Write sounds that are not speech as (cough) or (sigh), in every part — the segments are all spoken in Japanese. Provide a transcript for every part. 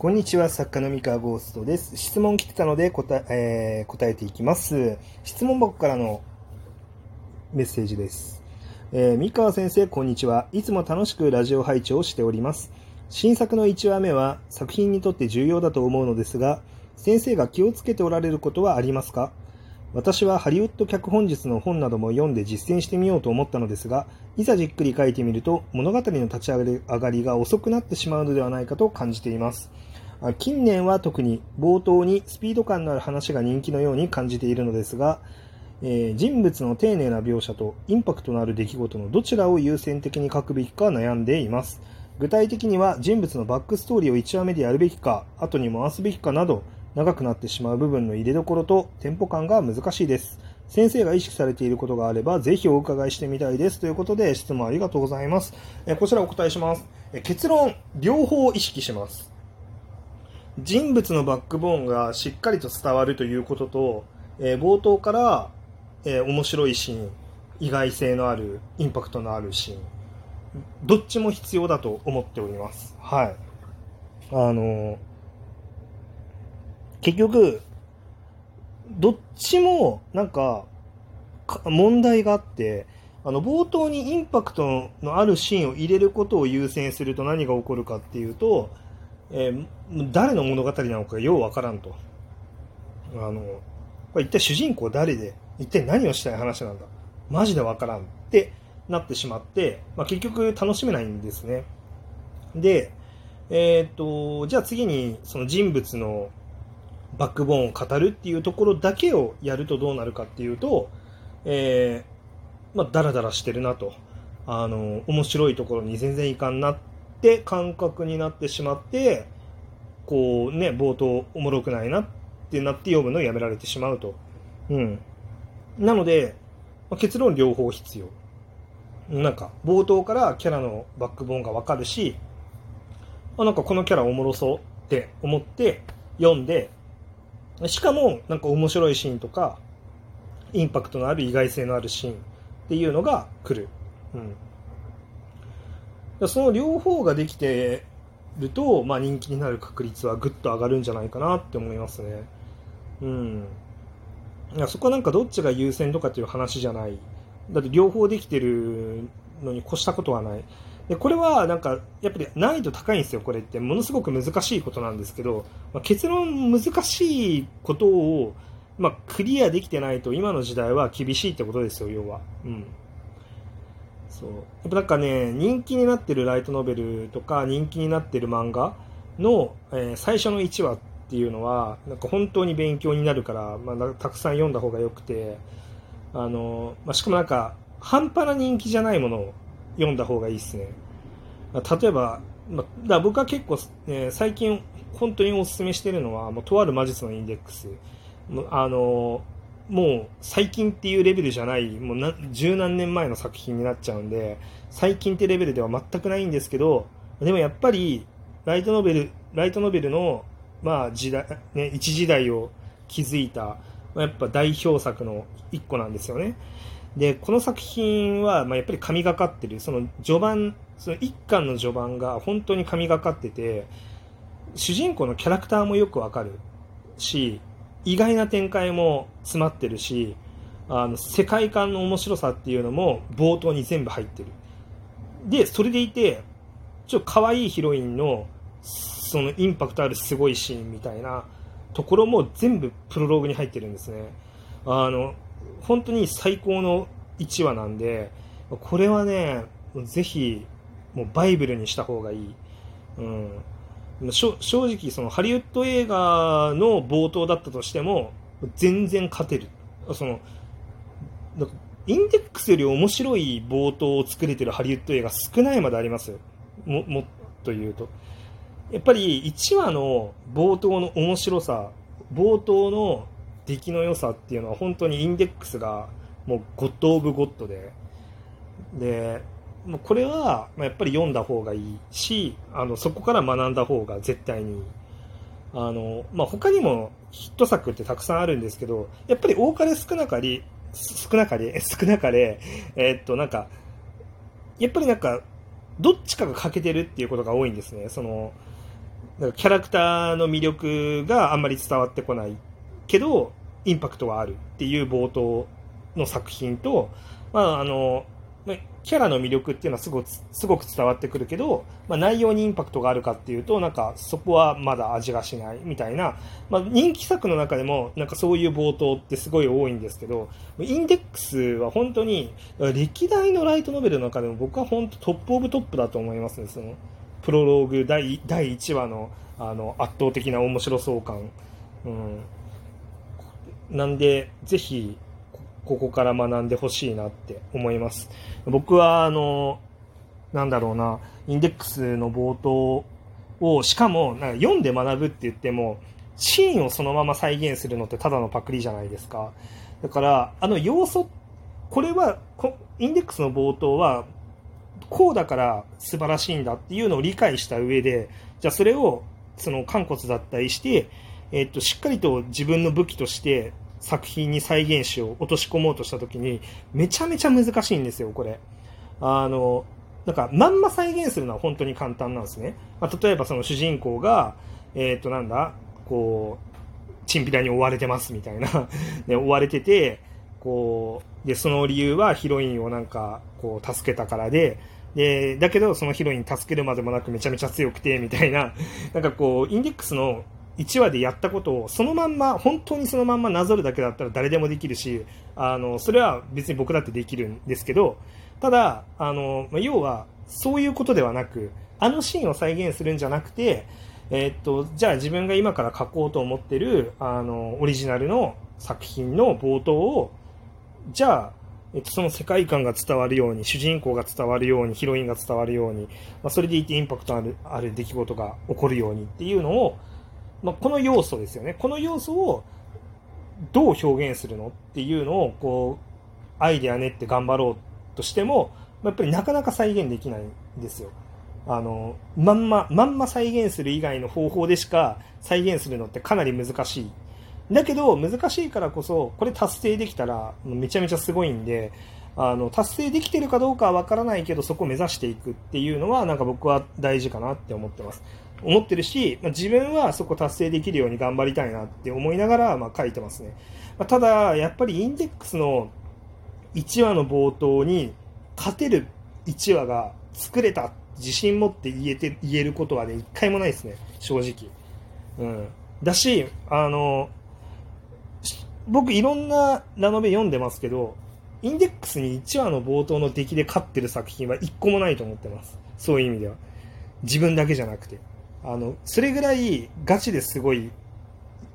こんにちは、作家の三河ゴーストです。質問来てたので答ええー、答えていきます。質問箱からのメッセージです。えー、三河先生、こんにちは。いつも楽しくラジオ配置をしております。新作の1話目は作品にとって重要だと思うのですが、先生が気をつけておられることはありますか？私はハリウッド脚本術の本なども読んで実践してみようと思ったのですが、いざじっくり書いてみると物語の立ち上がりが遅くなってしまうのではないかと感じています。近年は特に冒頭にスピード感のある話が人気のように感じているのですが、えー、人物の丁寧な描写とインパクトのある出来事のどちらを優先的に書くべきか悩んでいます。具体的には人物のバックストーリーを1話目でやるべきか、後に回すべきかなど、長くなってしまう部分の入れどころとテンポ感が難しいです。先生が意識されていることがあれば、ぜひお伺いしてみたいです。ということで、質問ありがとうございます。えこちらお答えします。え結論、両方意識します。人物のバックボーンがしっかりと伝わるということと、え、冒頭から、え、面白いシーン、意外性のある、インパクトのあるシーン、どっちも必要だと思っております。はい。あの結局、どっちもなんか問題があって、あの冒頭にインパクトのあるシーンを入れることを優先すると何が起こるかっていうと、えー、誰の物語なのかようわからんと。あの、これ一体主人公誰で、一体何をしたい話なんだ。マジでわからんってなってしまって、まあ、結局楽しめないんですね。で、えっ、と、じゃあ次にその人物のバックボーンを語るっていうところだけをやるとどうなるかっていうと、えー、まあ、だらだらしてるなと。あの、面白いところに全然いかんなって感覚になってしまって、こうね、冒頭おもろくないなってなって読むのをやめられてしまうと。うん。なので、まあ、結論両方必要。なんか、冒頭からキャラのバックボーンがわかるし、あ、なんかこのキャラおもろそうって思って読んで、しかも、なんか面白いシーンとか、インパクトのある意外性のあるシーンっていうのが来る。うん。その両方ができてると、まあ、人気になる確率はぐっと上がるんじゃないかなって思いますね。うん。いやそこはなんかどっちが優先とかっていう話じゃない。だって両方できてるのに越したことはない。でこれはなんかやっぱり難易度高いんですよ、これってものすごく難しいことなんですけど、まあ、結論難しいことを、まあ、クリアできてないと今の時代は厳しいってことですよ、要は。うん。そうやっぱなんかね、人気になってるライトノベルとか人気になってる漫画の、えー、最初の1話っていうのはなんか本当に勉強になるから、まあ、たくさん読んだ方がよくてあの、まあ、しかもなんか半端な人気じゃないものを読んだ方がいいですね。例えば、まだ僕は結構、ね、最近本当にお勧めしてるのは、もうとある魔術のインデックス。あのもう最近っていうレベルじゃない、もう十何年前の作品になっちゃうんで、最近ってレベルでは全くないんですけど、でもやっぱり、ライトノベル、ライトノベルの、まあ時代、ね、一時代を築いた、やっぱ代表作の一個なんですよね。で、この作品は、まあ、やっぱり神がかってる、その序盤、その一巻の序盤が本当に神がかってて、主人公のキャラクターもよくわかるし、意外な展開も詰まってるし、あの、世界観の面白さっていうのも冒頭に全部入ってる。で、それでいて、ちょっと可愛いヒロインの、そのインパクトあるすごいシーンみたいなところも全部プロローグに入ってるんですね。あの、本当に最高の1話なんで、これはね、ぜひ、もうバイブルにした方がいい。うん。正直、そのハリウッド映画の冒頭だったとしても、全然勝てる。その、インデックスより面白い冒頭を作れてるハリウッド映画少ないまでありますよ。も、もっと言うと。やっぱり1話の冒頭の面白さ、冒頭の出来の良さっていうのは本当にインデックスがもうゴッド・オブ・ゴッドで。でこれはやっぱり読んだ方がいいしあのそこから学んだ方が絶対にあの、まあ、他にもヒット作ってたくさんあるんですけどやっぱり多かれ少なかれ少なかれ (laughs) 少なかれえー、っとなんかやっぱりなんかどっちかが欠けてるっていうことが多いんですね。そのなんかキャラクターの魅力があんまり伝わってこない。けど、インパクトはあるっていう冒頭の作品と、まあ、あの、キャラの魅力っていうのはすごくすごく伝わってくるけど、まあ、内容にインパクトがあるかっていうと、なんかそこはまだ味がしないみたいな、まあ、人気作の中でもなんかそういう冒頭ってすごい多いんですけど、インデックスは本当に歴代のライトノベルの中でも僕は本当 top of top だと思いますね、そのプロローグ第第1話のあの圧倒的な面白そう感。うんなんで、ぜひ、ここから学んでほしいなって思います。僕は、あの、なんだろうな、インデックスの冒頭を、しかも、なんか読んで学ぶって言っても、シーンをそのまま再現するのってただのパクリじゃないですか。だから、あの要素、これは、インデックスの冒頭は、こうだから素晴らしいんだっていうのを理解した上で、じゃあそれを、その、肝骨だったりして、えっと、しっかりと自分の武器として作品に再現しを落とし込もうとした時に、めちゃめちゃ難しいんですよ、これ。あの、なんか、まんま再現するのは本当に簡単なんですね。まあ、例えばその主人公が、えっ、と、なんだ、こう、チンピラに追われてますみたいな (laughs) で、追われてて、こう、で、その理由はヒロインをなんか、こう、助けたからで、で、だけどそのヒロイン助けるまでもなくめちゃめちゃ強くて、みたいな、なんかこう、インデックスの1話でやったことをそのまんま本当にそのまんまなぞるだけだったら誰でもできるしあのそれは別に僕だってできるんですけどただあのま要はそういうことではなくあのシーンを再現するんじゃなくて、えー、っとじゃあ自分が今から書こうと思ってるあのオリジナルの作品の冒頭をじゃあえっと、その世界観が伝わるように、主人公が伝わるように、ヒロインが伝わるように、まあ、それでいてインパクトあるある出来事が起こるようにっていうのを、まあ、この要素ですよね。この要素をどう表現するのっていうのを、こう、アイデア練って頑張ろうとしても、やっぱりなかなか再現できないんですよ。あの、まんま、まんま再現する以外の方法でしか再現するのってかなり難しい。だけど、難しいからこそ、これ達成できたら、めちゃめちゃすごいんで、あの、達成できてるかどうかはわからないけど、そこを目指していくっていうのは、なんか僕は大事かなって思ってます。思ってるし、まあ、自分はそこ達成できるように頑張りたいなって思いながら、まあ、書いてますね。まあ、ただ、やっぱりインデックスの1話の冒頭に勝てる1話が作れた自信持って言えて言えることはね、一回もないですね、正直。うん。だし、あの、僕いろんなラノベ読んでますけど、インデックスに1話の冒頭の出来で勝ってる作品は1個もないと思ってます。そういう意味では。自分だけじゃなくて。あの、それぐらいガチですごい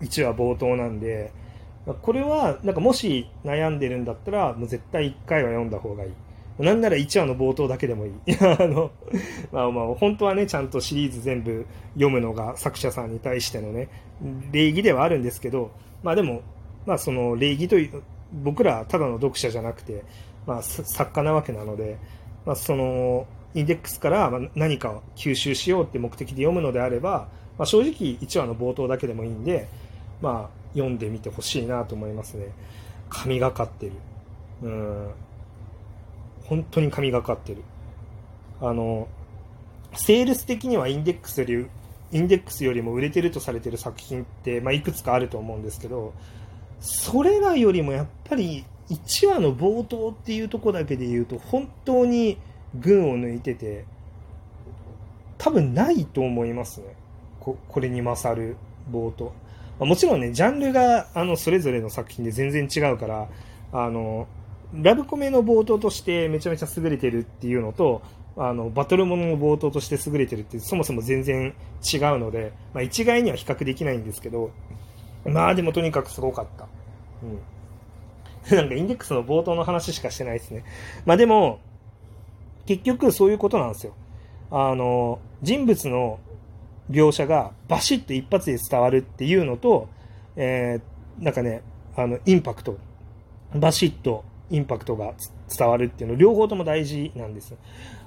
1話冒頭なんで、これは、なんかもし悩んでるんだったら、もう絶対1回は読んだ方がいい。なんなら1話の冒頭だけでもいい。(laughs) あの、まあまあ、本当はね、ちゃんとシリーズ全部読むのが作者さんに対してのね、礼儀ではあるんですけど、まあでも、まあその礼儀という、僕らただの読者じゃなくて、まあ作家なわけなので、まあその、インデックスから何かを吸収しようって目的で読むのであれば、まあ、正直1話の冒頭だけでもいいんで、まあ、読んでみてほしいなと思いますね。神がかってる。うん。本当に神がかってる。あの、セールス的にはインデックスより、インデックスよりも売れてるとされてる作品って、まあ、いくつかあると思うんですけど、それらよりもやっぱり1話の冒頭っていうとこだけで言うと、本当に群を抜いてて、多分ないと思いますね。ここれに勝る冒頭。まあ、もちろんね、ジャンルがあのそれぞれの作品で全然違うから、あの、ラブコメの冒頭としてめちゃめちゃ優れてるっていうのと、あの、バトルものの冒頭として優れてるってそもそも全然違うので、まあ、一概には比較できないんですけど、まあでもとにかくすごかった。うん。(laughs) なんかインデックスの冒頭の話しかしてないですね。まあでも、結局そういうことなんですよ。あの、人物の描写がバシッと一発で伝わるっていうのと、えー、なんかね、あの、インパクト、バシッとインパクトが伝わるっていうの、両方とも大事なんです。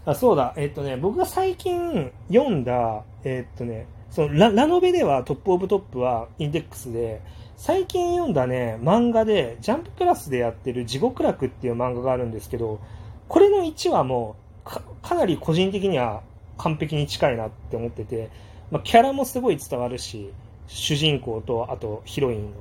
あそうだ、えっとね、僕が最近読んだ、えっとね、そのラノベでは top of top はインデックスで、最近読んだね、漫画で、ジャンププラスでやってる地獄楽っていう漫画があるんですけど、これの1話もかかなり個人的には完璧に近いなって思ってて、まあ、キャラもすごい伝わるし、主人公と、あとヒロイン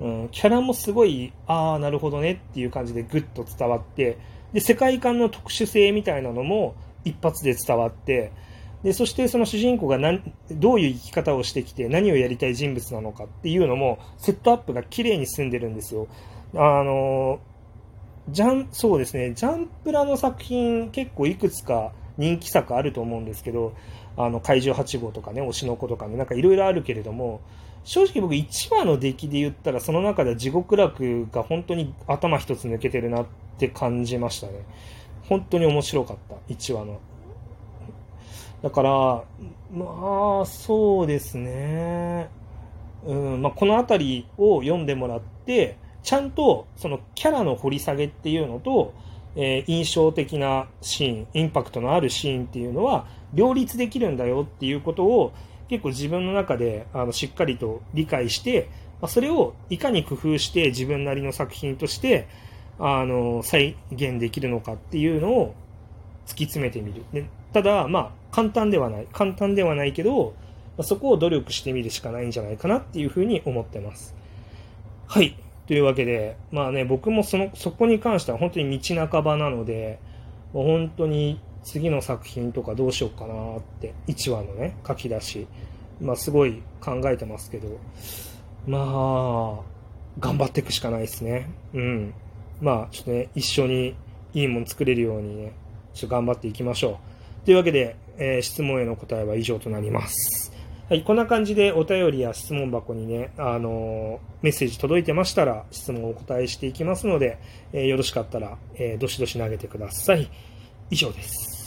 の。うん、キャラもすごい、ああ、なるほどねっていう感じでぐっと伝わって、で、世界観の特殊性みたいなのも一発で伝わって、で、そしてその主人公が何どういう生き方をしてきて何をやりたい人物なのかっていうのもセットアップが綺麗に進んでるんですよ。あの、ジャン、そうですね、ジャンプラの作品結構いくつか人気作あると思うんですけど、あの、怪獣8号とかね、推しの子とかね、なんかいろいろあるけれども、正直僕1話の出来で言ったらその中では地獄楽が本当に頭一つ抜けてるなって感じましたね。本当に面白かった、1話の。だから、まあ、そうですね。うんまあ、この辺りを読んでもらって、ちゃんとそのキャラの掘り下げっていうのと、えー、印象的なシーン、インパクトのあるシーンっていうのは両立できるんだよっていうことを結構自分の中であのしっかりと理解して、まあ、それをいかに工夫して自分なりの作品としてあの再現できるのかっていうのを突き詰めてみる。でただ、まあ、簡単ではない。簡単ではないけど、まあ、そこを努力してみるしかないんじゃないかなっていうふうに思ってます。はい。というわけで、まあね、僕もその、そこに関しては本当に道半ばなので、もう本当に次の作品とかどうしようかなって、1話のね、書き出し、まあすごい考えてますけど、まあ、頑張っていくしかないですね。うん。まあ、ちょっとね、一緒にいいもの作れるようにね、ちょっと頑張っていきましょう。というわけで、えー、質問への答えは以上となります。はい、こんな感じでお便りや質問箱にね、あのメッセージ届いてましたら質問をお答えしていきますので、えー、よろしかったら、えー、どしどし投げてください。以上です。